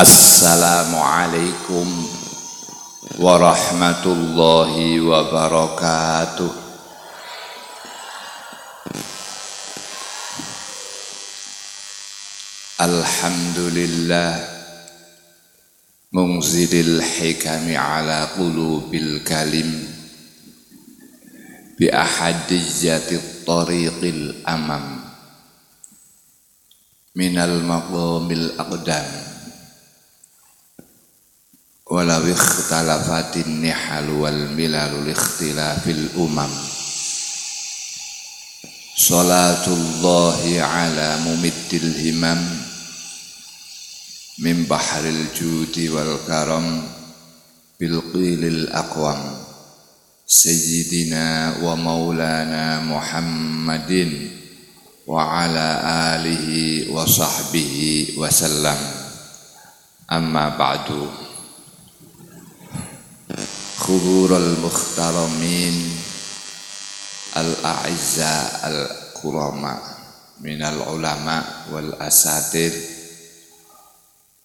Assalamualaikum warahmatullahi wabarakatuh Alhamdulillah Mungzidil hikami ala qulubil kalim Bi ahadiyyati tariqil amam Minal maqamil aqdam walau ikhtalafatin nihal wal milalul ikhtilafil umam Salatullahi ala mumiddil himam Min bahril judi wal karam Bil qilil aqwam Sayyidina wa maulana Muhammadin Wa ala alihi wa sahbihi wa sallam Amma ba'du khubur al-mukhtaramin al-a'izza al-kurama minal ulama wal asatir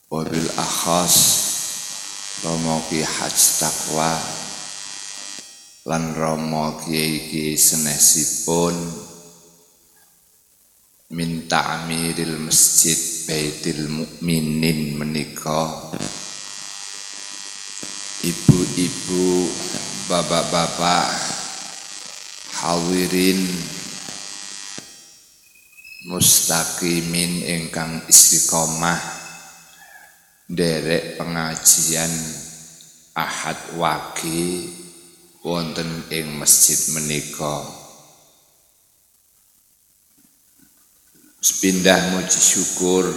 wabil akhas romo ki haj takwa lan romo kiai ki senesipun minta amiril masjid baitil mukminin menikah ibu-ibu, bapak-bapak, hawirin, mustaqimin ingkang istiqomah, derek pengajian ahad wagi wonten ing masjid menika. Sepindah muji syukur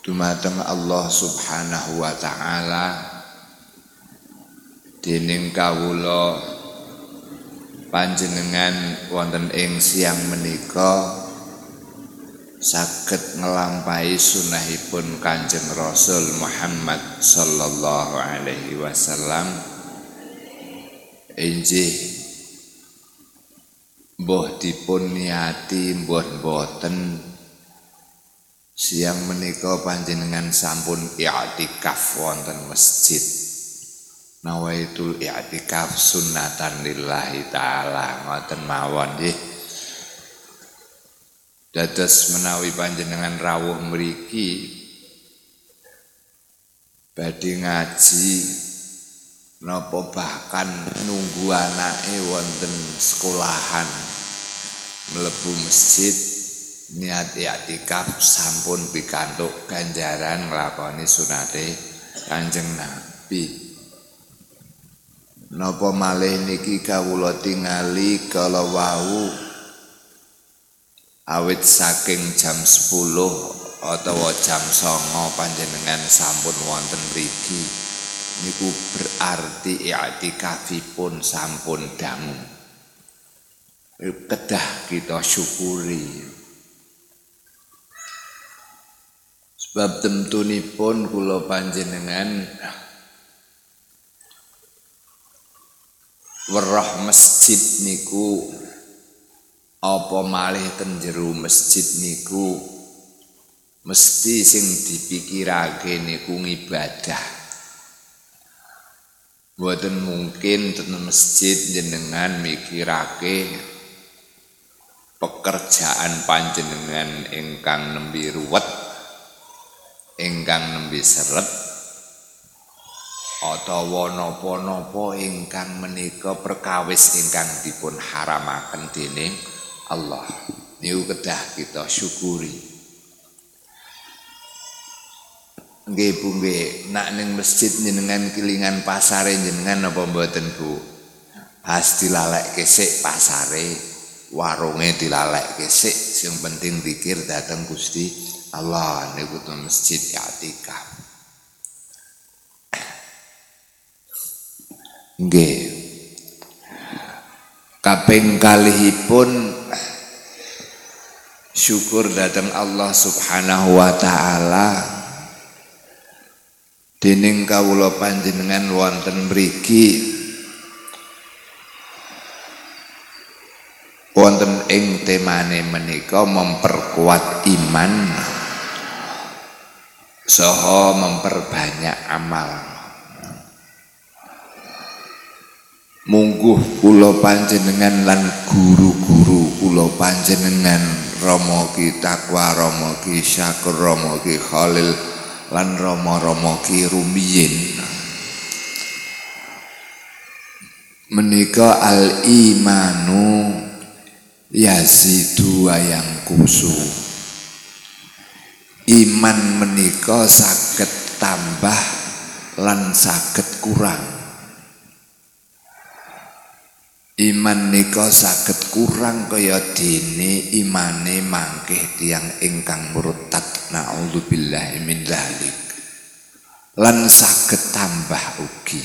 dumateng Allah Subhanahu wa taala dening kawula panjenengan wonten ing siang menika saged ngelampahi sunahipun Kanjeng Rasul Muhammad sallallahu alaihi wasallam. Injih mbuh dipun niati mbuh boten siang menika panjenengan sampun i'tikaf wonten masjid nawaitul i'tikaf sunnatan lillahi taala. Ngoten mawon nggih. Dados menawi panjenengan rawuh mriki badhe ngaji napa bahkan nunggu anake wonten sekolahan mlebu masjid niat i'tikaf sampun pikantuk ganjaran nglakoni sunate Kanjeng Nabi Napa malih niki kawula tingali kala wau? Awit saking jam 10 utawa jam 9 panjenengan sampun wonten mriki. Niku berarti i'tikafipun sampun dangu. Kedah kita syukuri. Sebab temtunipun kula panjenengan weruh masjid niku apa malih ten masjid niku? Mesti sing dipikirake niku ngibadah. Mboten mungkin ten masjid jenengan mikirake pekerjaan panjenengan ingkang nembe ruwet ingkang nembe seret utawa napa-napa ingkang menika perkawis ingkang dipun haramaken dening Allah. Niku kedah kita syukuri. Nggih Bu nggih, nak ning masjid jenengan kelingan pasare jenengan napa mboten Bu? Pasti lalek kesik pasare, warunge dilalek kesik, sing penting zikir dateng Gusti Allah niku masjid i'tikaf. Nggih. Kaping kalihipun syukur datang Allah Subhanahu wa taala dening kawula panjenengan wonten mriki wonten ing temane menika memperkuat iman soho memperbanyak amal mungguh kula panjenengan lan guru-guru kula panjenengan Rama ki takwa Rama ki syakur Rama ki Khalil lan Rama-rama ki rumiyin. Menika al imanu yazidu yang kusu. Iman menika saged tambah lan saged kurang Iman nika saged kurang kaya dene imane mangkeh tiang ingkang murtad naudzubillahi min dzalik. Lan saged tambah ugi.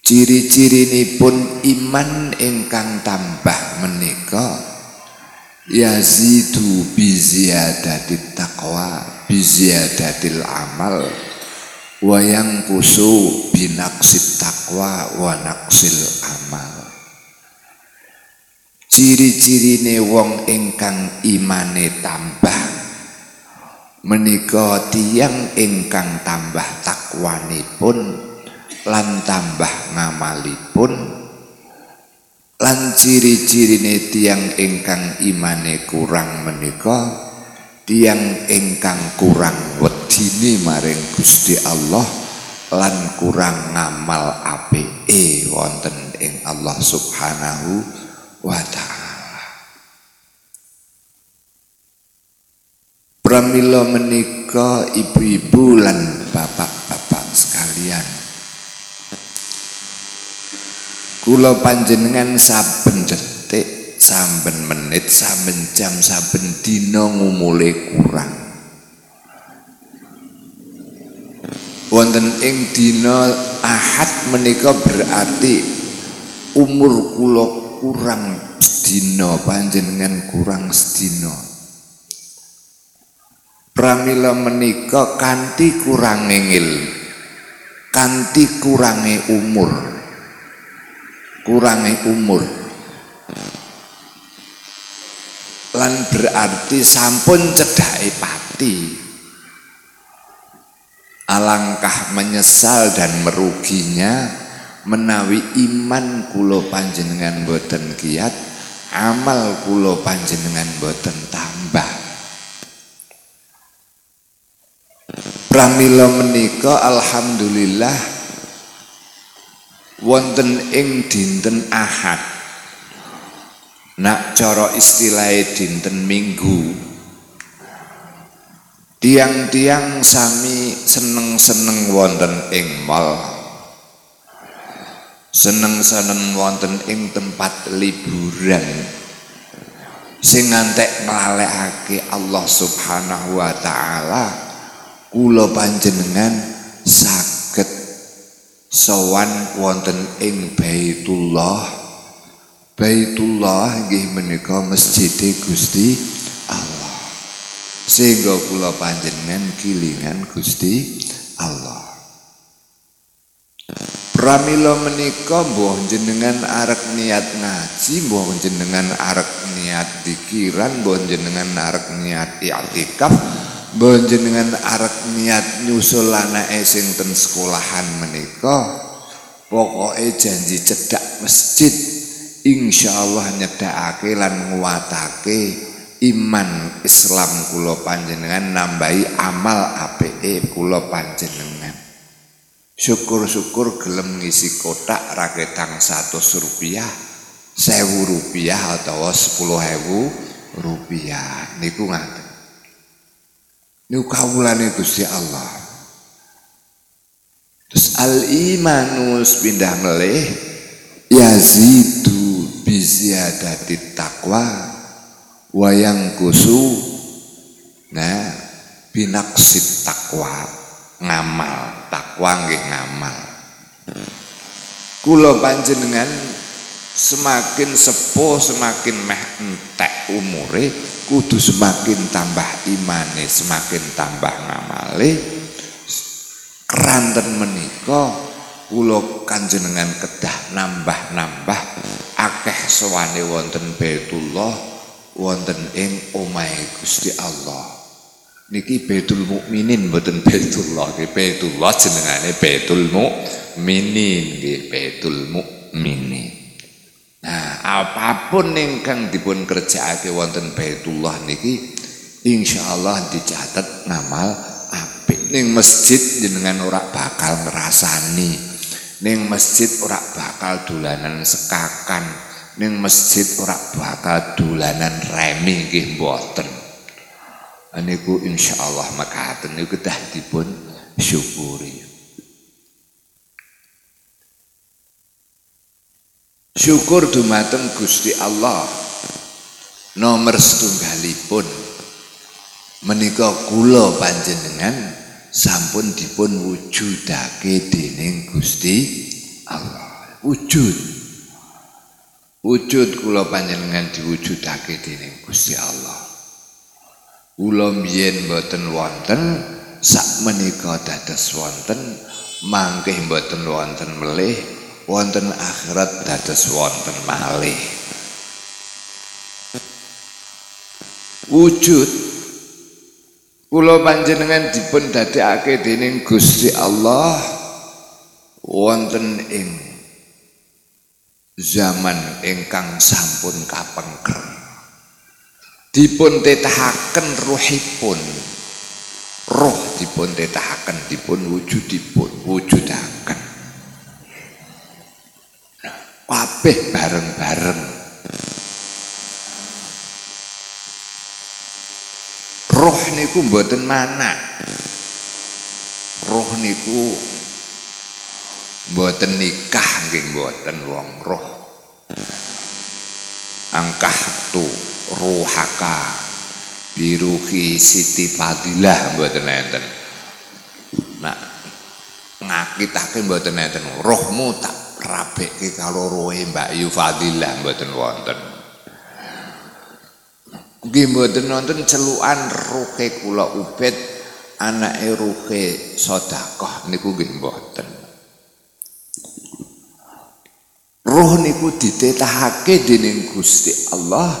Ciri-cirinipun iman ingkang tambah menika yazidu bi ziyadatit taqwa bi ziyadatil amal wayang kusu binaksit takwa wa naksil amal. Ciri-cirine wong ingkang imane tambah. Menika tiang ingkang tambah takwanipun lan tambah ngamalipun. Lan ciri-cirine tiang ingkang imane kurang menika tiang ingkang kurang wedine maring Gusti Allah lan kurang ngamal apike wonten ing Allah Subhanahu wa taala. Pramila menika ibu-ibu lan bapak-bapak sekalian. Kula panjenengan saben detik, saben menit, saben jam, saben dina ngumule kurang. wonten ing dina Ahad menika berarti umur kula kurang sedina panjenengan kurang sedina pramila menika kanthi kurang ngil kanthi kurange umur kurange umur lan berarti sampun cedhake pati. Alangkah menyesal dan meruginya menawi iman kulo panjenengan boten kiat amal kulo panjenengan boten tambah. Pramila menika alhamdulillah wonten ing dinten Ahad nak cara istilah dinten Minggu Tiang-tiang sami seneng-seneng wonten ing mal. Seneng-seneng wonten ing tempat liburan. Sing ngantek nglalekake Allah Subhanahu wa taala kula panjenengan saged sowan wonten ing Baitullah. Baitullah nggih menika masjid Gusti Allah. sehingga kula panjenengan kilingan Gusti Allah. Pramila menika mbuh jenengan arek niat ngaji, mbuh jenengan arek niat dikiran, mbuh jenengan arek niat i'tikaf, mbuh jenengan arek niat nyusul anake sing ten sekolahan menika, pokoke janji cedak masjid insyaallah nyedakake lan nguwatake iman Islam kula panjenengan nambahi amal APE kula panjenengan. Syukur-syukur gelem ngisi kotak raketang satu rupiah sewu rupiah atau sepuluh hewu rupiah. Niku ngaten. Niku kawulane Gusti Allah. Terus al imanus pindah meleh yazidu biziadati taqwa wayang kusu nah binaksit takwa ngamal takwa nggih ngamal. Kula panjenengan semakin sepuh semakin meh entek umure kudu semakin tambah imane semakin tambah ngamale. Keranten menika kula kanjenengan kedah nambah-nambah akeh sowane wonten Baitullah wonten ing omahe Gusti Allah. Niki Baitul Mukminin mboten Baitullah nggih. Baitullah jenengane Baitul Mukminin nggih Baitul Mukminin Nah, apapun ingkang dipun kerjaake wonten Baitullah niki insyaallah dicatat ngamal apik. Ning masjid jenengan ora bakal ngrasani ning masjid ora bakal dolanan sekakan. Ning masjid ora bakal dolanan remi nggih mboten. Niku insyaallah makaten niku dah dipun syukuri. Syukur dumateng Gusti Allah. Nomor setunggalipun. Menika kula panjenengan sampun dipun wujudake dening Gusti Allah. Wujud. Wujud kula panjenengan diwujudake dening Gusti Allah. Kula mbiyen mboten wonten sak menika dados wonten mangke mboten wonten melih wonten akhirat dados wonten malih wujud kula panjenengan dipun dadekake dening Gusti Allah wonten ing zaman ingkang sampun kapengker. Dipun tetahaken ruhipun. Roh dipun tetahaken dipun wujudipun wujudaken. Kabeh bareng-bareng roh niku mboten mana roh niku mboten nikah nggih mboten wong roh angkah tu ruhaka biruhi siti fadilah mboten enten. Nak ngakitake mboten enten. Rohmu tak rabekke kaloroe Mbak Yu Fadilah mboten wonten. Nggih mboten wonten celukan ruke kula ubet anake ruke sedekah niku nggih mboten. Roh niku ditetahake dening Gusti Allah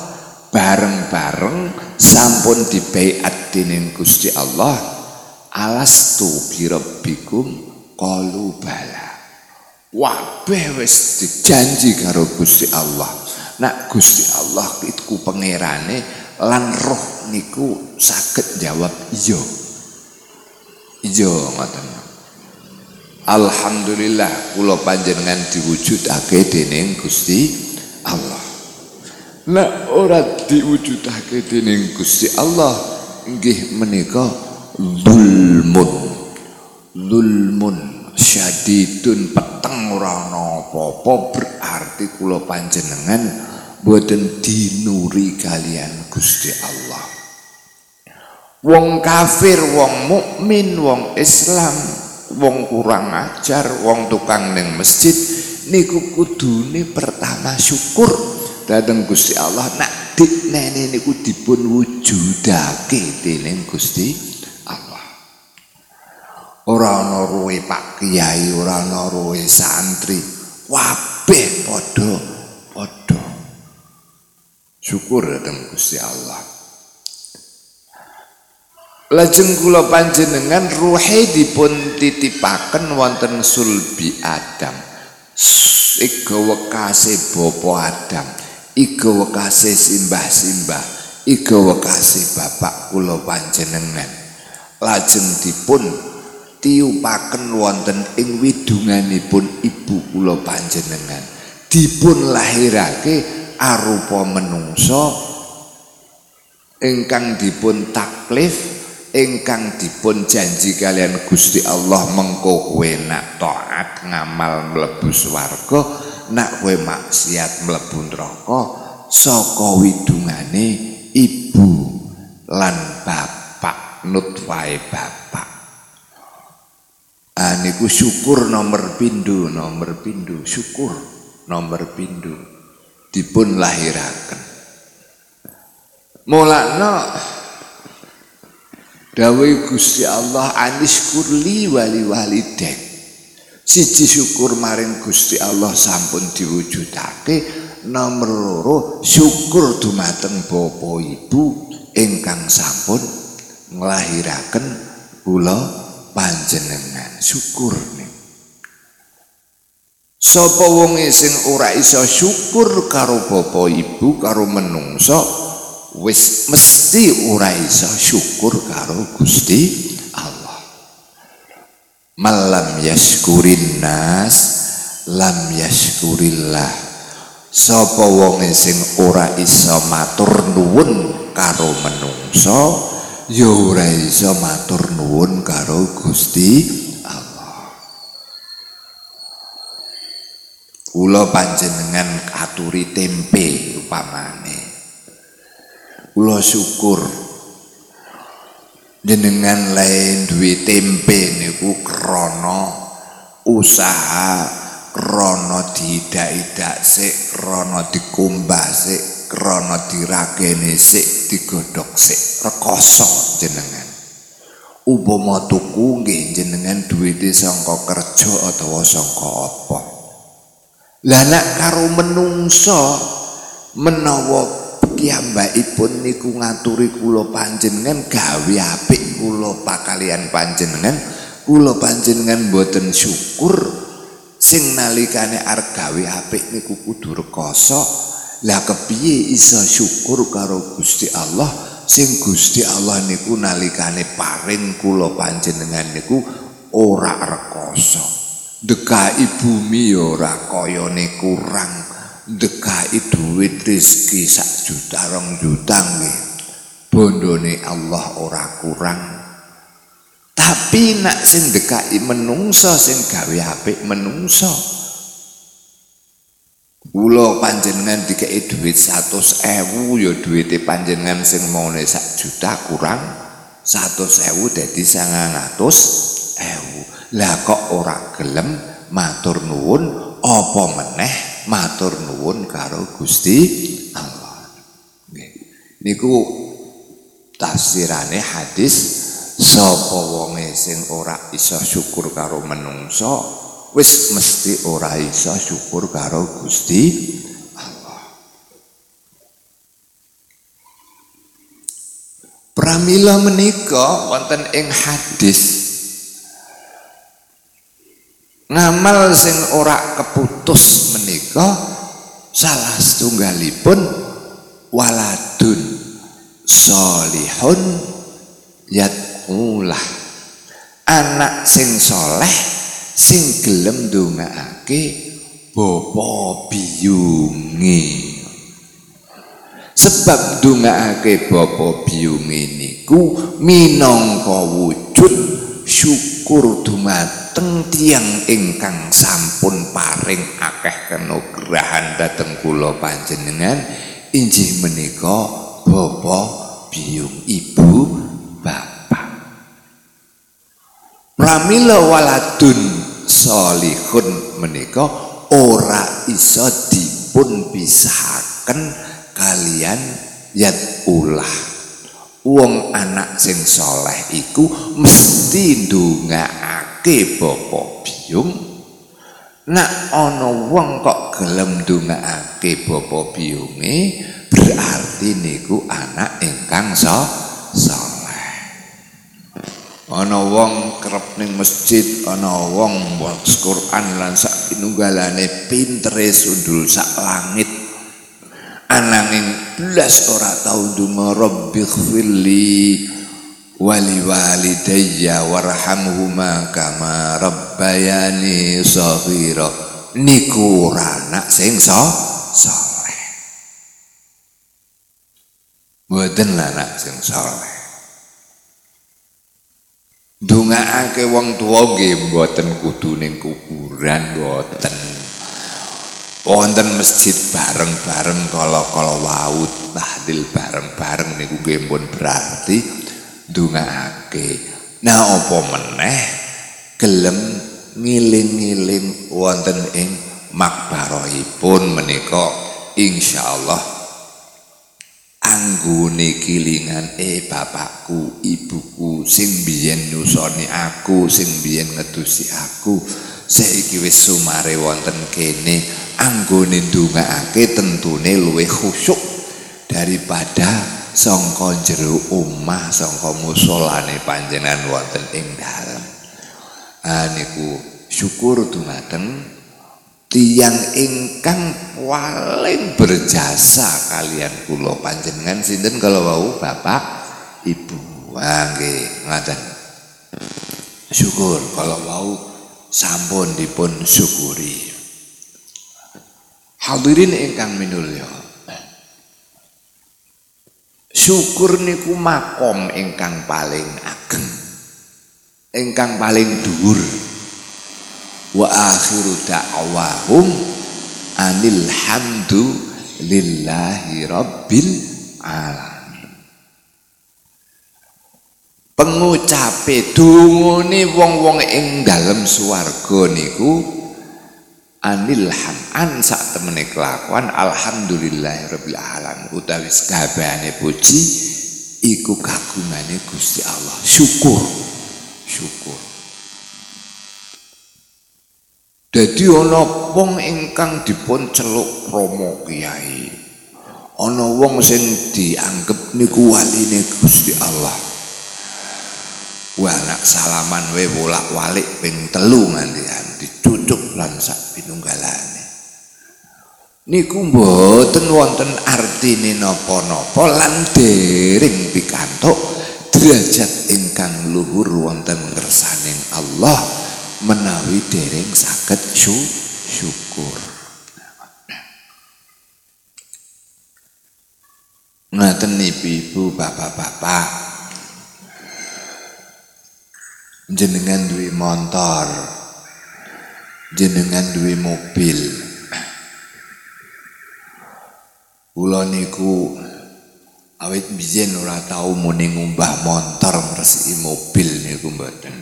bareng-bareng sampun dibaiat dening Gusti Allah alastu bi rabbikum qalu bala Wabeh wis dijanji karo Gusti Allah. Nak Gusti Allah iku pangerane lan roh niku saged jawab iya. Iya ngoten. Alhamdulillah kula panjenengan diwujudake dening Gusti Allah. Nek ora diwujudake dening Gusti Allah nggih menika zulmun. Zulmun syadidun peteng ora ana apa-apa berarti kula panjenengan boten dinuri kalian Gusti Allah. Wong kafir, wong mukmin, wong Islam, wong kurang ajar, wong tukang ning masjid niku kudune pertama syukur dateng Gusti Allah nak diknene niku dipun wujudake dening Gusti ora ana ruwe Pak Kiai, ora ana ruwe santri, kabeh padha padha. Syukur datang Gusti Allah. Lajeng kula panjenengan ruhe dipun titipaken wonten sulbi Adam. Iga wekase bapa Adam, iga wekase simbah-simbah, iga wekase bapak kula panjenengan. Lajeng dipun tiupaken wonten ing widunganipun ibu kula panjenengan dipun lahirake arupa menungso ingkang dipun taklif ingkang dipun janji kalian Gusti Allah mengko kowe nak taat ngamal mlebu swarga nak kowe maksiat mlebu neraka saka widungane ibu lan bapak nutfae bapak. Ah niku syukur nomor pindu, nomor pindu, syukur nomor pindu dipun lahiraken. Mulakna dawuh Gusti Allah anis kurli wali walidek. Siji syukur maring Gusti Allah sampun diwujudake, nomor loro syukur dumateng bapa ibu ingkang sampun nglahiraken kula panjenengan syukur Sapa wong sing ora iso syukur karo bapa ibu karo menungso wis mesti ora iso syukur karo Gusti Allah. Malam yaskurin nas lam yaskurillah. Sapa wong sing ora iso matur nuwun karo menungso ya ora iso matur nuwun karo Gusti Kula panjenengan aturi tempe upamane. Kula syukur jenengan lain duwe tempe niku krana usaha krana didak-idak sik krana dikumbah sik krana diragene sik digodhog sik rekoso jenengan. Upama tuku nggih jenengan duwite sangka kerja utawa sangka apa. Lah nek karo menungso menawa piyambakipun niku ngaturi kula panjenengan gawe apik kula pakalian panjenengan kula panjenengan boten syukur sing nalikane arep gawe apik niku kudu rekoso. Lah kepiye iso syukur karo Gusti Allah? Sing Gusti Allah niku nalikane paring kula panjenengan niku ora rekoso dekai bumi ora kayane kurang. Dekai duit rezeki sak juta rong juta nggih. Bondone Allah ora kurang. Tapi nak sing dekai menungso sing gawe apik menungso. Kula panjenengan dikei duit 100.000 ya duwite panjenengan sing maune sak juta kurang 100.000 dadi 900.000 lah kok ora gelem? Matur nuwun. Apa meneh? Matur nuwun karo Gusti Allah. Nggih. Niku tafsirane hadis sapa wonge sing ora iso syukur karo menungso wis mesti ora iso syukur karo Gusti Allah. Pramila menika wonten ing hadis ngamal sing ora keputus menika salah setunggalipun waladun solihun yatulah anak sing soleh sing gelem ndongaake bapa biyunge. Sebab ndongaake bapa biyunge niku minangka wujud syukur dumateng Teng tiang ingkang sampun paring akeh kenugrahan dateng kula panjenengan injih menika bapa biyung ibu bapak. Pramila waladun solihun menika ora iso dipun pisahaken kalian yat ulah. Wong anak sing soleh iku mesti ndongaake ndongakake bapa biyung. Nak ana wong kok gelem ndongakake bapa biyunge berarti niku anak ingkang saleh ana wong kerep ning masjid ana wong waca Quran lan sak pinunggalane pintere sundul sak langit. Ananging blas ora tau ndonga rabbi wali walidayya warhamhuma kama rabbayani saghira. Niku anak sing so saleh mboten anak sing saleh ndongaake wong tuwa nggih mboten kudu ning kuburan mboten. Wonten masjid bareng-bareng kala-kala wau tahlil bareng-bareng niku nggih pun berarti ndongaake nah apa meneh? Gelem ngiling-ngiling wonten ing makbarahipun menika insyaallah. Anggone kilingan eh bapakku ibuku sing biyen nyusoni aku sing biyen ngedusi aku saiki wis sumare wonten kene anggone ndongaake tentune luwih khusyuk daripada sangka jero omah sangka musolane panjenengan wonten ing dalem. Ah niku syukur dumateng tiang ingkang paling berjasa kalian kula. Panjenengan sinten kalau wau bapak? Ibu. Ah nggih ngaten. Syukur kalau wau sampun dipun syukuri. Hadirin ingkang minulya syukur niku makom ingkang paling ageng ingkang paling dhuwur. Wa akhiru da'wahum anil hamdu lillahi rabbil alamin. Pengucape dungane wong-wong ing dalem swarga niku anil an sak temene kelakuan alhamdulillahirabbil alamin. Utawi kabehane puji iku kagungane Gusti Allah. Syukur. Syukur. Dadi ana wong ingkang dipun celuk romo kiai. Ana wong sing dianggep niku waline Gusti Allah Wah nak salaman we bolak-walik ping telu nganti dicucuk lan sak pinunggalane. Niku mboten wonten artine napa-napa lan dering pikantuk derajat ingkang luhur wonten ngersaning Allah menawi dereng saged syukur. Ngaten ibu bapak-bapak jenengan duwe motor jenengan duwe mobil. Kula niku awit biyen ora tau muni ngumbah motor ngresiki mobil niku mboten.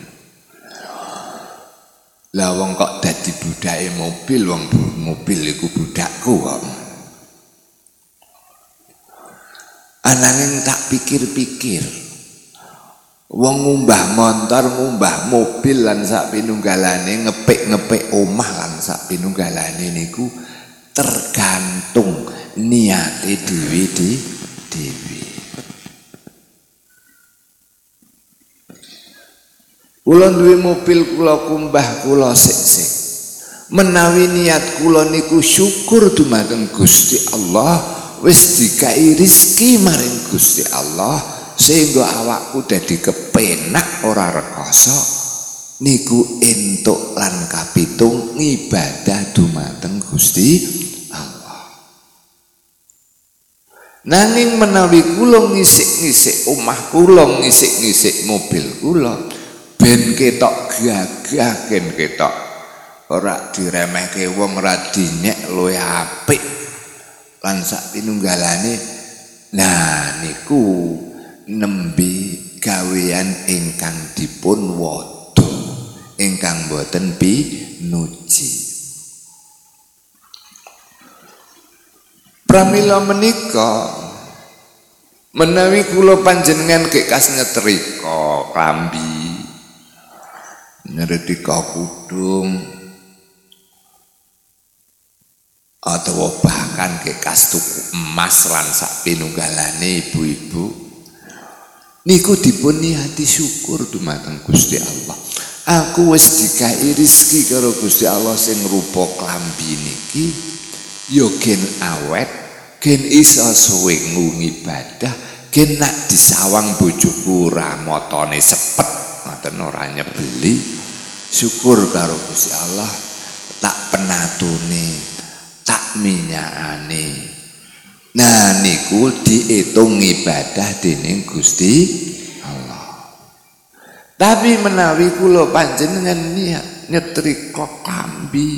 Lah wong kok dadi budake mobil wong mobil iku budakku kok. Ananging tak pikir-pikir Wong ngumbah motor, ngumbah mobil lan sak pinunggalane ngepik-ngepik omah lan sak pinunggalane niku tergantung niate dhewe di dhewe. Kula duwe mobil kula kumbah kula sik-sik. Menawi niat kula niku syukur dumateng Gusti Allah, wis dikai rezeki maring Gusti Allah sehingga awakku dadi kepenak ora rekoso niku entuk lan kapitung ibadah dumateng Gusti Allah. Nanging menawi kula ngisik-ngisik omah kula ngisik-ngisik mobil kula ben ketok gagah ken ketok ora diremehke wong ora dinyek luwe apik. Lan sak pinunggalane nah niku nembe gawean ingkang dipun wada ingkang boten pinuji Pramila menika menawi kula panjenengan kek kas nyetrika klambi nyetrika kudung atau bahkan ke kas tuku emas lan sak ibu-ibu niku dipun niati syukur dumateng Gusti Allah. Aku wis dikai rezeki karo Gusti Allah sing rupa klambi niki. Yo gen awet gen iso suwe ngibadah gen nak disawang bojoku ora motone sepet ngoten ora nyebeli. Syukur karo Gusti Allah tak penatune tak minyakane Nah niku diitung ibadah dening Gusti Allah. Tapi menawi kula panjenengan niat nyetrika klambi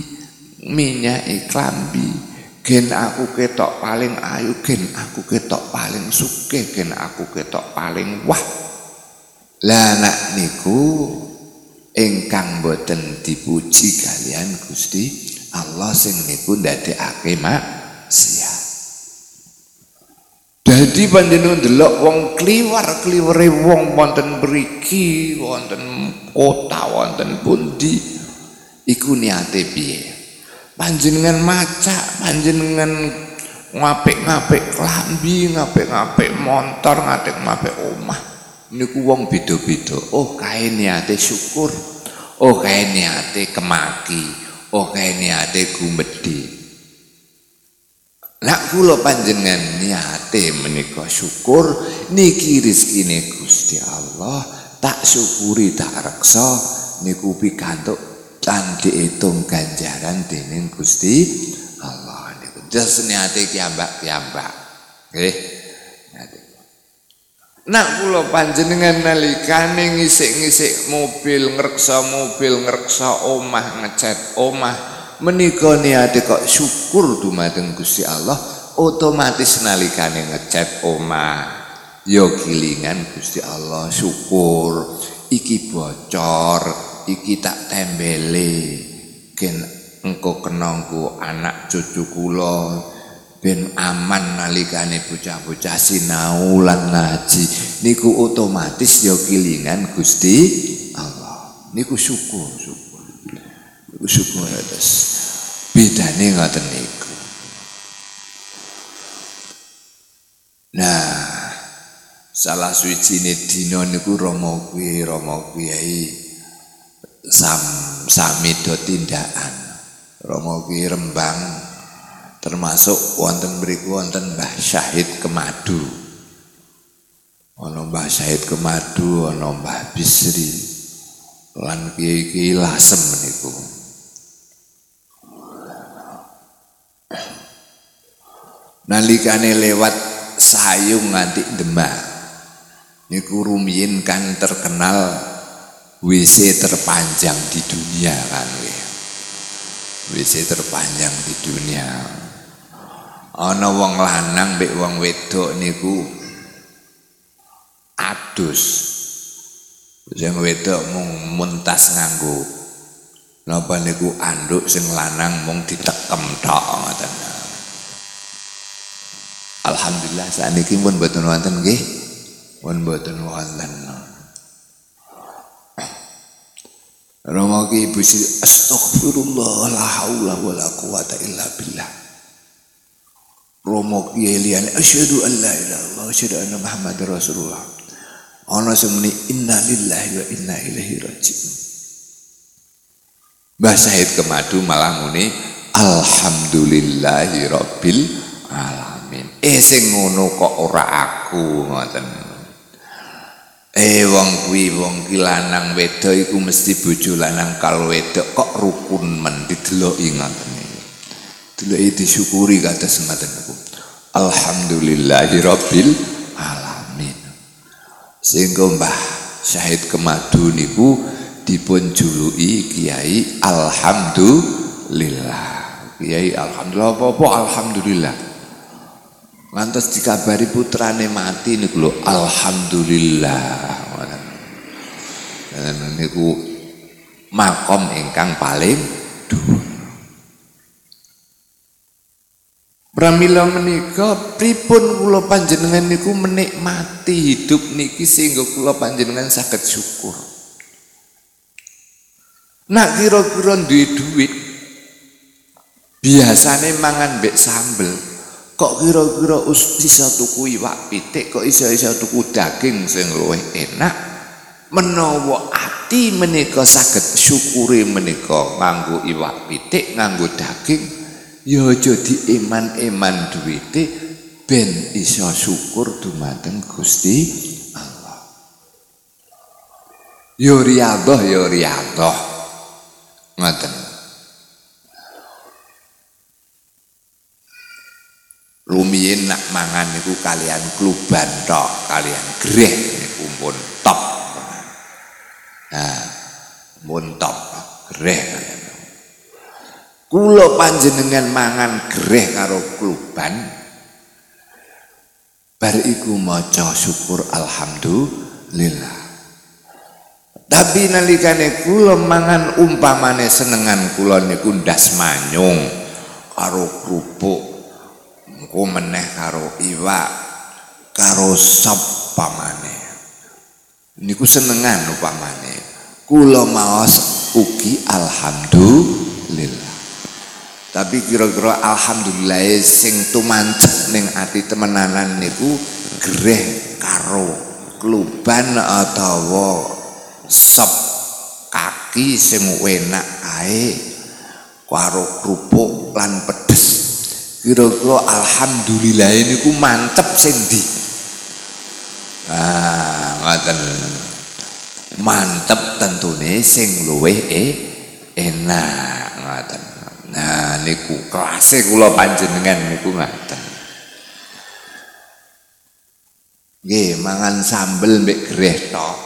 minyak klambi gen aku ketok paling ayu gen aku ketok paling suke gen aku ketok paling wah lah nak niku ingkang boten dipuji kalian Gusti Allah sing niku ndadekake mak Jadi panjenengan delok wong kliwar-kliwere wong wonten mriki, wonten kota, wonten pundi iku niate piye? Panjenengan maca, panjenengan ngapik-ngapik klambi, ngapik-ngapik motor, ngapik-ngapik omah. Niku wong beda-beda. Oh, kae niate syukur. Oh, kae niate kemaki. Oh, kae niate gumedhe. Nak kula panjenengan niate menika syukur niki rezekine Gusti Allah tak syukuri tak reksa niku pikantuk lan diitung ganjaran dening Gusti Allah. Niku jas niate kiambak-kiambak nggih. Nak kula panjenengan nalikane ngisik-ngisik mobil ngreksa mobil ngreksa omah ngecat omah menika niate kok syukur dumateng Gusti Allah otomatis nalikane ngecat omah. Ya gilingan Gusti Allah syukur. Iki bocor iki tak tembele. Gen engko kenangku anak cucu kula ben aman nalikane bocah-bocah sinau lan ngaji. Niku otomatis ya gilingan Gusti Allah. Niku syukur syukur syukur atas bedane ngoten niku. Nah salah suwijine dina niku Rama kuwi Rama Kyai sam sami do tindakan. Rama kuwi Rembang termasuk wonten mriku wonten Mbah Syahid Kemadu. Ana Mbah Syahid Kemadu ana Mbah Bisri lan kiai-kiai lasem niku nalikane lewat sayung nganti demak niku rumiyin kan terkenal WC terpanjang di dunia kan WC terpanjang di dunia. Ana wong lanang mbek wong wedok niku adus. Sing wedok mung muntas nganggo. Napa niku anduk sing lanang mung ditekem tok ngoten Alhamdulillah saat ini pun mboten wonten nggih. Pun mboten wonten. Rama ki Ibu Sri astagfirullah la haula wala quwata illa billah. Rama ki liyane asyhadu an la ilaha illallah asyhadu anna muhammadar rasulullah. Ana sing muni inna lillahi wa inna ilaihi raji'un. Mbah Said Kemadu malah muni alhamdulillahi rabbil alamin. Eh sing ngono kok ora aku ngoten. Eh wong kuwi wong ki lanang wedok iku mesti bojo lanang kal wedok kok rukun men dideloki ngoten. Deloki disyukuri kados ngoten niku. Alhamdulillahirabbil alamin. Sehingga Mbah Syahid Kemadu niku dipun juluki Kiai Alhamdulillah. Kiai alhamdulillah apa-apa alhamdulillah. Lantas dikabari putrane mati niku lho alhamdulillah. Dan niku makom ingkang paling dhuwur. Pramila menika pripun kula panjenengan niku menikmati hidup niki sehingga kula panjenengan saged syukur. Nak kira-kira duwe duit biasane mangan mbek sambel kok kira-kira iso tuku iwak pitik kok iso-iso tuku daging sing luwih enak? Menawa ati menika saged syukuri menika nganggo iwak pitik nganggo daging ya aja dieman-eman duwite ben iso syukur dumateng Gusti Allah. Yo riyadhah yo riyadhah. Ngoten rumiyin nak mangan niku kalian kluban tok kalian greh niku pun top. Nah pun top greh kalian. Kula panjenengan mangan greh karo kluban. Bar iku syukur alhamdulillah. Tapi nalikane kula mangan umpamane senengan kula niku ndas manyung karo kerupuk engko meneh karo iwak karo sop pamane niku senengan upamane. Kula maos ugi alhamdulillah. Tapi kira-kira alhamdulillah sing tumancep ning ati temenanan niku greh karo kluban atawa sop kaki sing enak ae karo kerupuk lan pedes kira-kira alhamdulillah niku mantep sing di ah ngoten mantep tentune sing luweh eh, enak ngoten Nah niku kelasé kula panjenengan niku ngaten. Nggih, mangan sambel mbek greh tok.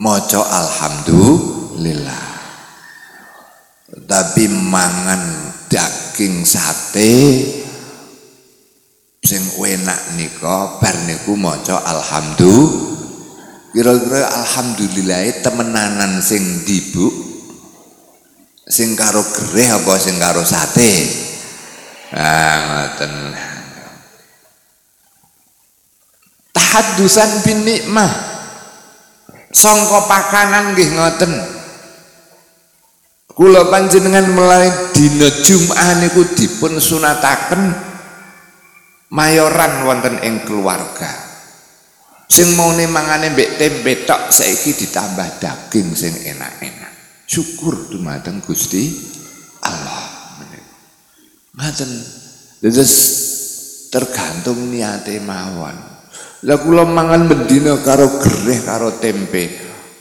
Maca alhamdulillah. Tapi mangan daging sate sing enak nika bar niku maca alhamdulillah. Kira-kira alhamdulillah temenanan sing dibuk sing karo gereh apa sing karo sate? Ah ngoten. Tahaddusan bin nikmah. Sangka pakanan nggih ngoten kula panjenengan mulai dina Jumat niku dipun sunataken mayoran wonten ing keluarga. Sing maune mangane mbek tempe tok saiki ditambah daging sing enak-enak. Syukur dumateng Gusti Allah ngaten terus tergantung niate mawon. Lah kula mangan bendina karo gereh karo tempe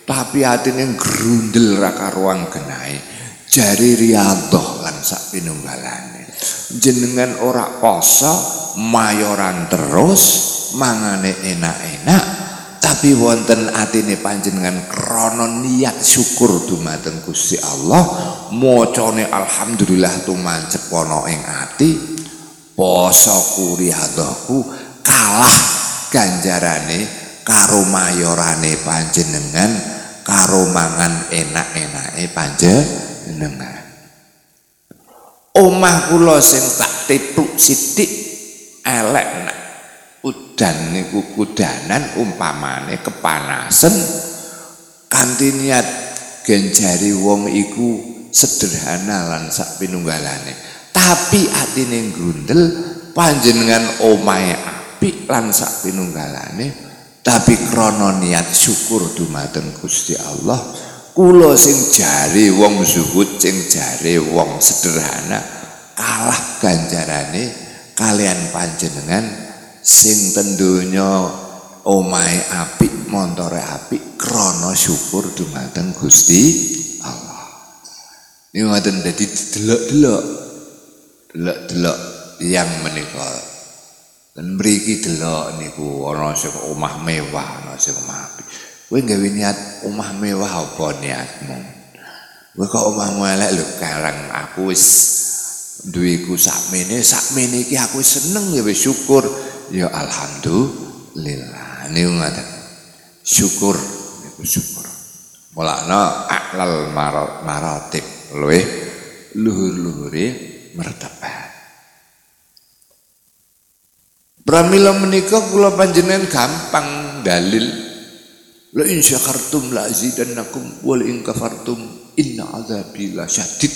tapi atine grundel ra karuang genahe jari riyadhah lan sak pinunggalane jenengan ora poso mayoran terus mangane enak-enak tapi wonten atine panjenengan krana niat syukur dumateng Gusti Allah macane alhamdulillah tumancep ana ing ati poso riyadhahku kalah ganjarane karo mayorane panjenengan karo mangan enak-enake panjenengan omah kula sing tak tipluk sithik elek nak. Udan niku kudanan umpamane kepanasan kanthi niat genjari wong iku sederhana lan sak pinunggalane tapi atine grundel panjenengan omahe apik lan sak pinunggalane tapi krana niat syukur dumateng Gusti Allah kula sing jare wong zuhud sing jare wong sederhana kalah ganjarane kalian panjenengan sing tendunya omahe apik montore apik krana syukur dumateng Gusti Allah. Niku ngoten dadi delok-delok. Delok-delok yang menika. Dan mriki delok niku ana sing omah mewah, ana sing omah apik. Kowe gawe niat omah mewah apa niatmu? Kowe kok omahmu elek lho karang aku wis duweku sakmene, sakmene iki aku seneng ya wis syukur. ya alhamdulillah. Niku ngaten. Syukur. Niku syukur. Mulakna aklal maratib luwih luhur-luhure mertabat Pramila menika kula panjenengan gampang dalil la in syakartum la azidannakum wal in kafartum inna azabi la syadid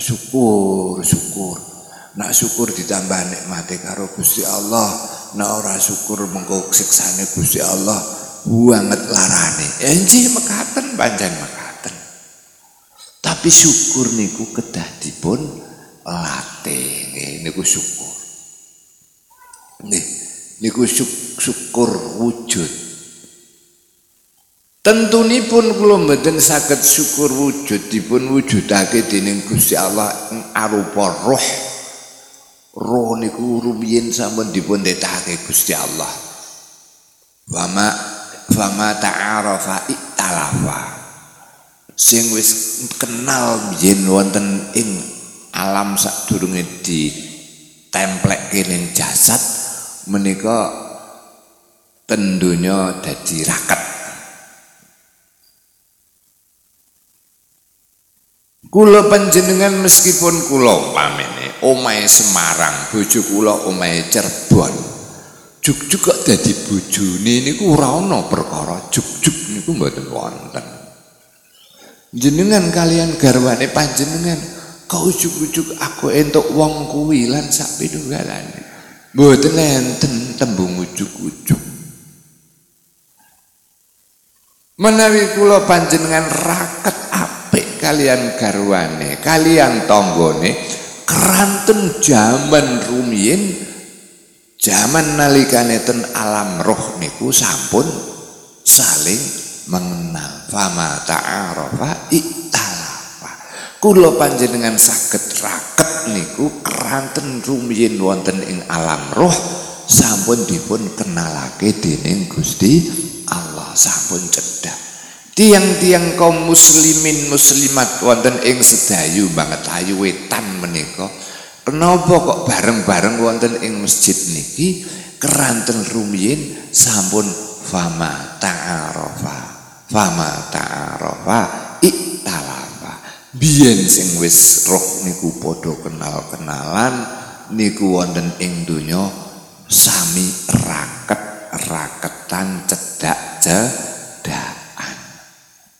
syukur syukur Nak syukur ditambah nikmati karo Gusti Allah, nak ora syukur mengko siksane Gusti Allah banget larane. Enji mekaten panjang mekaten. Tapi syukur niku kedah dipun latih nggih niku syukur. Nggih, niku syukur wujud. Tentunipun kula mboten saged syukur wujud dipun wujudake dening Gusti Allah arupa roh. Roh niku rumiyin sampun dipun detake Gusti Allah. Wama fama ta'arafa iktalafa. Sing wis kenal yen wonten ing alam sadurunge di templek ning jasad menika tendunya dadi raket kula panjenengan meskipun kula pamene omahe Semarang, bojo kula omahe Cirebon. Juk-juk kok dadi bojone niku ora ana perkara juk-juk niku mboten wonten. jenengan kalian garwane panjenengan kau ujuk-ujuk aku entuk wong kuwi lan sak pidunggalane mboten enten tembung ujuk-ujuk menawi kula panjenengan raket apik kalian garwane kalian tonggone keranten jaman rumiyin jaman nalikane ten alam roh niku sampun saling mengenal. Fama ta'arafa iktalafa kula panjenengan saged raket niku keranten rumiyin wonten ing alam roh sampun dipun kenalake dening Gusti Allah. Sampun cedak tiang-tiang kaum muslimin muslimat wonten ing sedayu banget. Ayu wetan menika. Kenapa kok bareng-bareng wonten ing masjid niki? Keranten rumiyin sampun fama ta'arafa fama ta'arafa iktalafa biyen sing wis roh niku padha kenal-kenalan niku wonten ing donya sami raket-raketan cedak cedakan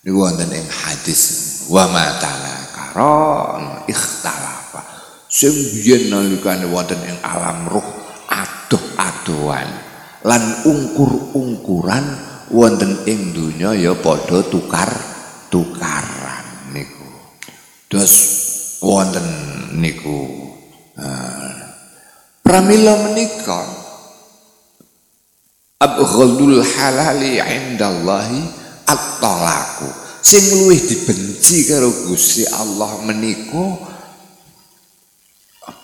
niku wonten ing hadis wa ma karon ikhtalafa. Sing biyen nalikane wonten ing alam roh adoh-adohan lan ungkur-ungkuran wonten ing donya ya padha tukar tukaran niku. Dos wonten niku. Pramila menika abghadul halali indallahi at-talaqu. Sing luwih dibenci karo Gusti Allah menika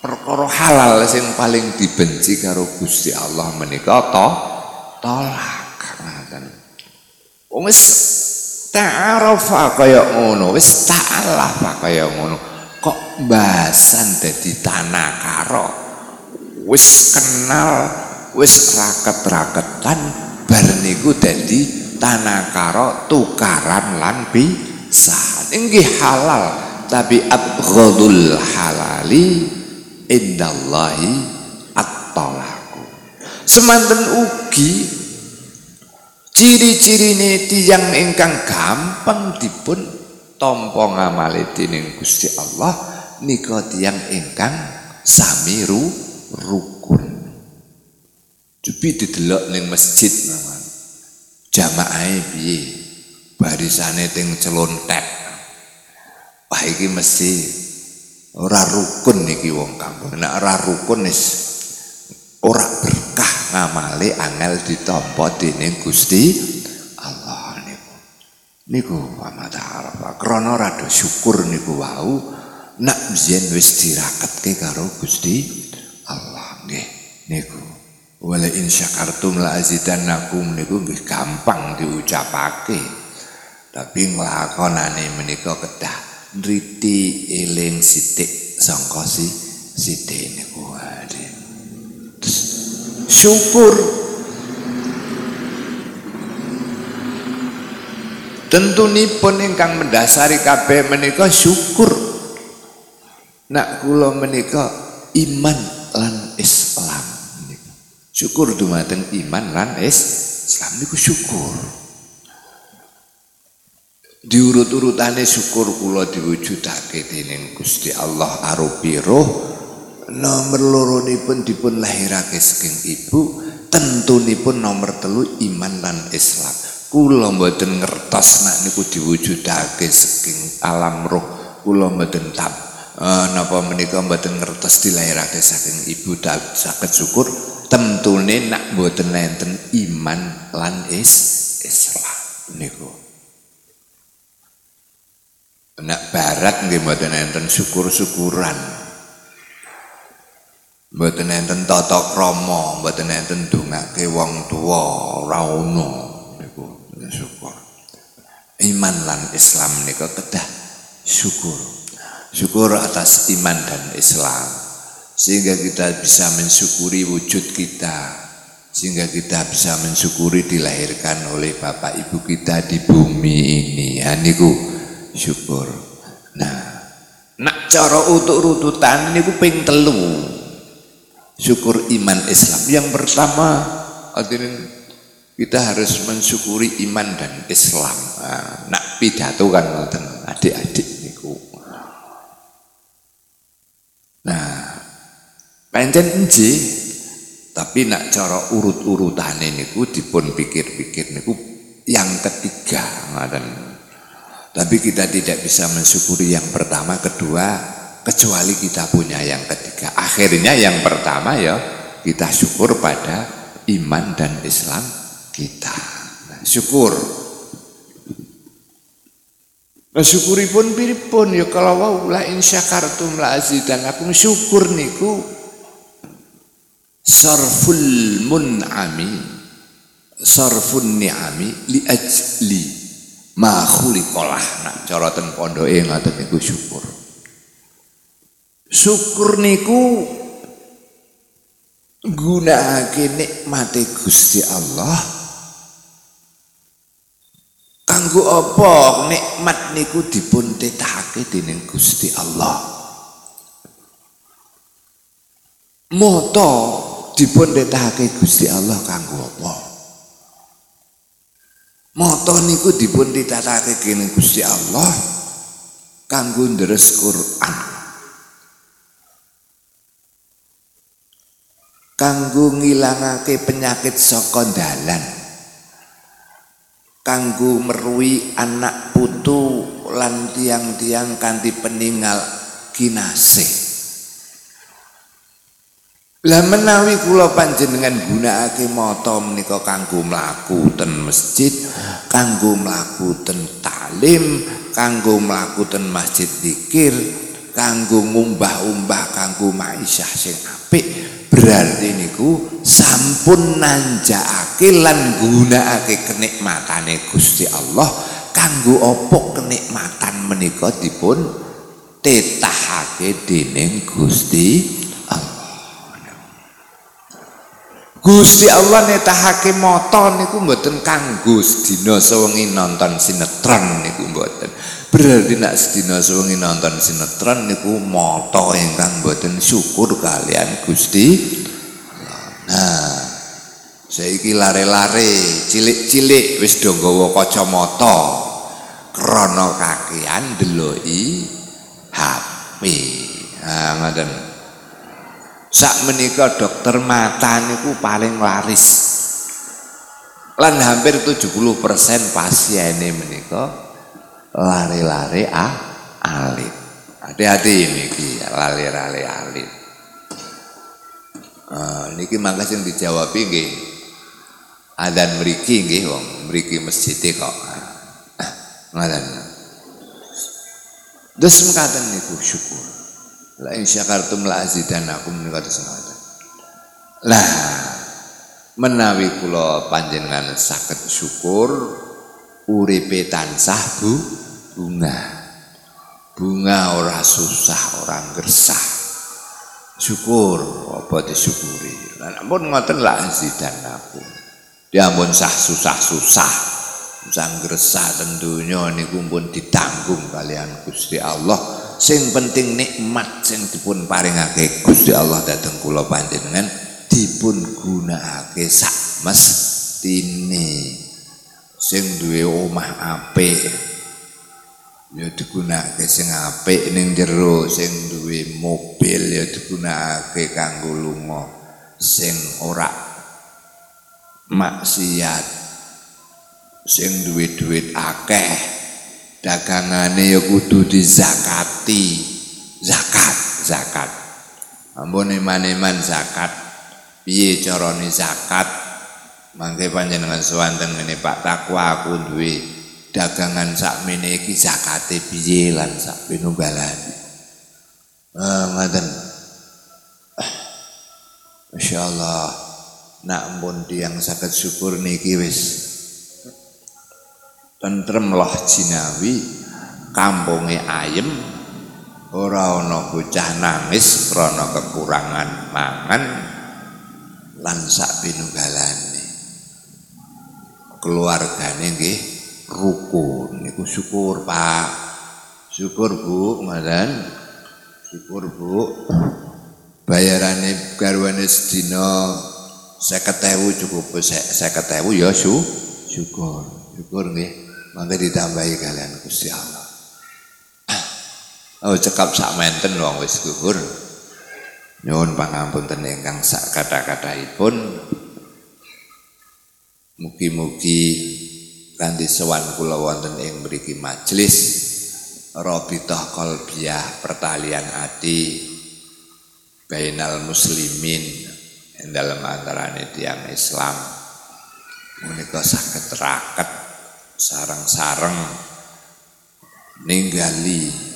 perkara halal sing paling dibenci karo Gusti Allah menika to tolak ngoten. Wis ta'arafa kaya ngono wis ta'alafa kaya ngono kok basan dadi tanah karo? Wis kenal wis raket-raketan bar niku dadi tanah karo tukaran lan bisa. Inggih halal tapi abghadul halali indallahi at-talaku. Semanten ugi ciri-cirine tiyang ingkang gampang dipun tampa ngamali dening Gusti Allah nika tiyang ingkang sami ru rukun Jupi didelok ning masjid mawon jamaahe piye? Barisane teng celontek wah iki mesti ora rukun niki wong kampung. Nek ora rukun wis ora berkah ngamale angel ditampa dening Gusti Allah niku. Niku pamata arep krana rada syukur niku wau nak biyen wis diraketke karo Gusti Allah nggih. Niku wala in syakartum la azidannakum niku nggih gampang diucapake. Tapi nglakonane menika kedah nriti eling sithik sangka si sithik niku. Syukur. Tentunipun ingkang mendasari kabeh menika syukur. Nak kula menika iman lan Islam syukur dumateng iman lan Islam niku syukur. Diurut-urutane syukur kula diwujudake dening Gusti Allah arupi roh nomor loro pun dipun lahirake saking ibu tentunipun nomor telu iman lan Islam. Kula mboten ngertos nak niku diwujudake saking alam roh kula mboten tab uh, napa menika mboten ngertos dilahirake saking ibu. Saged syukur tentune nak mboten enten iman lan is Islam niku Nak barat nggih mboten enten syukur-syukuran. Mboten enten tata krama, mboten enten dongake wong tuwa, ora ono niku syukur. Iman lan Islam niku kedah syukur. Syukur atas iman dan Islam. Sehingga kita bisa mensyukuri wujud kita. Sehingga kita bisa mensyukuri dilahirkan oleh Bapak Ibu kita di bumi ini. Ya niku syukur. Nah, nak cara untuk rututan niku ping telu. Syukur iman Islam. Yang pertama, hadirin kita harus mensyukuri iman dan Islam. Nah, nak pidato kan adik-adik niku. Nah, pancen enji tapi nak cara urut-urutane niku dipun pikir-pikir niku yang ketiga ngaten. Tapi kita tidak bisa mensyukuri yang pertama, kedua, kecuali kita punya yang ketiga. Akhirnya yang pertama ya kita syukur pada iman dan Islam kita. Nah, syukur. Nah, syukuripun piripun ya kalau wau la in syakartum la azidannakum syukur niku sarful mun'ami sarfun ni'ami li ajli ma khuliqalah nak cara ten pondoke ngoten niku syukur. Syukur niku gunakake nikmate Gusti Allah Kanggo apa? Nikmat niku dipun tetake dening Gusti Allah. Moto dipun tetake Gusti Allah kanggo apa? Moto niku dipun tetake dening Gusti Allah kanggo ndres Quran. Kanggo ngilangake penyakit saka dalan kanggo merui anak putu lan tiang-tiang kanthi peninggal kinasih lah menawi kula panjenengan gunakake mata menika kanggo mlaku ten masjid, kanggo mlaku ten talim, kanggo mlaku ten masjid zikir, kanggo ngumbah-umbah kanggo maisha sing apik, berarti niku sampun nanjakake lan gunakake kenikmatane Gusti Allah kanggo opo kenikmatan menika dipun tetahake dening Gusti Allah. Gusti Allah netahake moto niku mboten kanggo sedina sewengi nonton sinetron niku mboten. Berarti nak sedina sewengi nonton sinetron niku moto ingkang boten syukur kalian Gusti. Nah, saiki lare-lare, cilik-cilik wis do nggawa kacamata krana kakean deloki HP. Nah, ngoten. Sak menika dokter mata niku paling laris. Lan hampir 70% pasiene menika lari-lari ah alit. Hati-hati niki lari-lari alit. Uh, niki mangga sing dijawab nggih. Adzan mriki nggih wong mriki masjid kok. Ngoten. Terus mekaten niku syukur. La in syakartum la azidannakum niku terus ngoten. Lah menawi kula panjenengan saged syukur uripe tansah bu? Bunga. Bunga ora susah orang gersah syukur apa disyukuri? Lan ampun ngoten lah zidan aku diampun sah susah-susah sang gersah tentunya niku pun ditanggung kalian Gusti Allah sing penting nikmat sing dipun paringake Gusti Allah dateng kula panjenengan dipun gunakake sak mestine. Sing duwe omah apik ya digunakake sing apik ning jero. Sing duwe mobil ya digunakake kanggo lunga. Sing ora maksiat sing duwe duit akeh dagangane ya kudu dizakati zakat zakat. Ampun iman-iman zakat. Piye carane zakat? Mangke panjenengan swanten ngene Pak Takwa aku duwe dagangan sakmene iki zakate piye lan sak pinunggalan. Ah ngoten. Masyaallah nak pun tiang saged syukur niki wis. Tentrem loh jinawi kampunge ayem ora ana bocah nangis krana kekurangan mangan lan sak pinunggalan keluargane nggih rukun. Niku syukur Pak. Syukur Bu ngoten. Syukur Bu. Bayarane garwane sedina 50.000 cukup 50.000 ya syukur. Syukur nggih. Mangke ditambahi kalian Gusti Allah Oh cekap sak menten wong wis gugur. Nyuwun pangapunten ingkang sak kata-kataipun. Mugi-mugi kanthi sowan kula wonten ing mriki majelis Rabithah Qalbiyah pertalian ati bainal muslimin dalam antarane tiang Islam menika saged raket sarang-sarang ninggali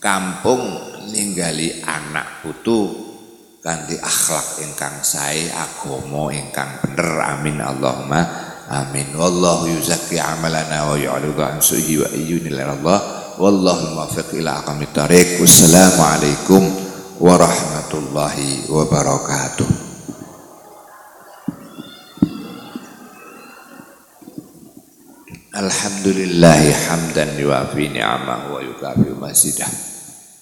kampung ninggali anak putu kanthi akhlak ingkang sae agama ingkang bener. Amin Allahumma amin. Wallahu yuzakki amalana wa yu'alidu an suhi wa ayyunil Allah. Wallahu muwaffiq ila aqamit thariq wassalamu warahmatullahi wabarakatuh. Alhamdulillahi hamdan yuafi ni'amahu wa yukafi masidah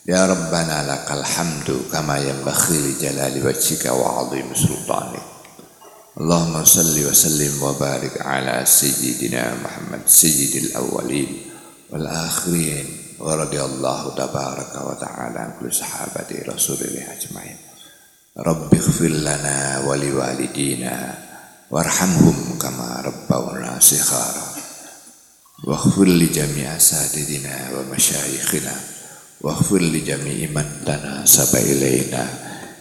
Ya Rabbana lakal hamdu kama yanbaghi li jalali wajhika wa 'azimi sultanik. Allahumma salli wa sallim wa barik ala sayyidina Muhammad sayyidil awwalin wal akhirin wa radiyallahu tabaraka wa ta'ala an kulli sahabati rasulillah ajmain. Rabbi ighfir lana wa liwalidina warhamhum kama rabbawna sighara. Waghfir li jami'i asatidina wa masyayikhina Waghfir li jami'i man tanasaba ilaina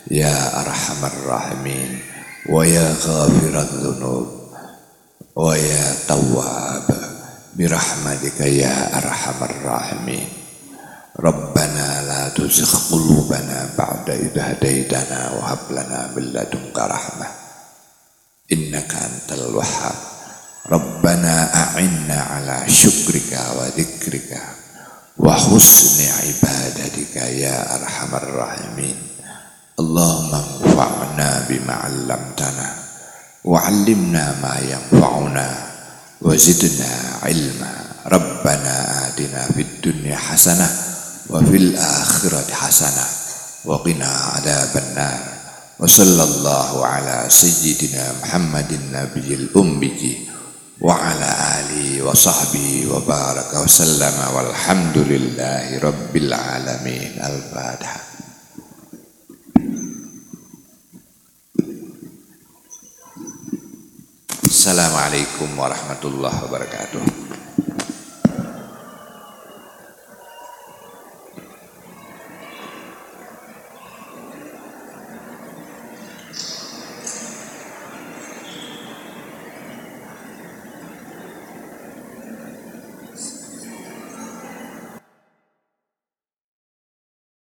ya arhamar rahimin wa ya ghafiran dhunub wa ya tawwab birahmatika ya arhamar rahimin. Rabbana la tuzigh qulubana ba'da idh hadaitana wa hab lana min ladunka rahmah. Innaka antal wahhab. Rabbana a'inna ala syukrika wa dzikrika وحسن عبادتك يا أرحم الراحمين. اللهم انفعنا بما علمتنا وعلمنا ما ينفعنا وزدنا علما. ربنا آتنا في الدنيا حسنة وفي الآخرة حسنة وقنا عذاب النار. وصلى الله على سيدنا محمد النبي الأمي. وعلى آله وصحبه وبارك وسلم والحمد لله رب العالمين. الفاتحة. السلام عليكم ورحمة الله وبركاته.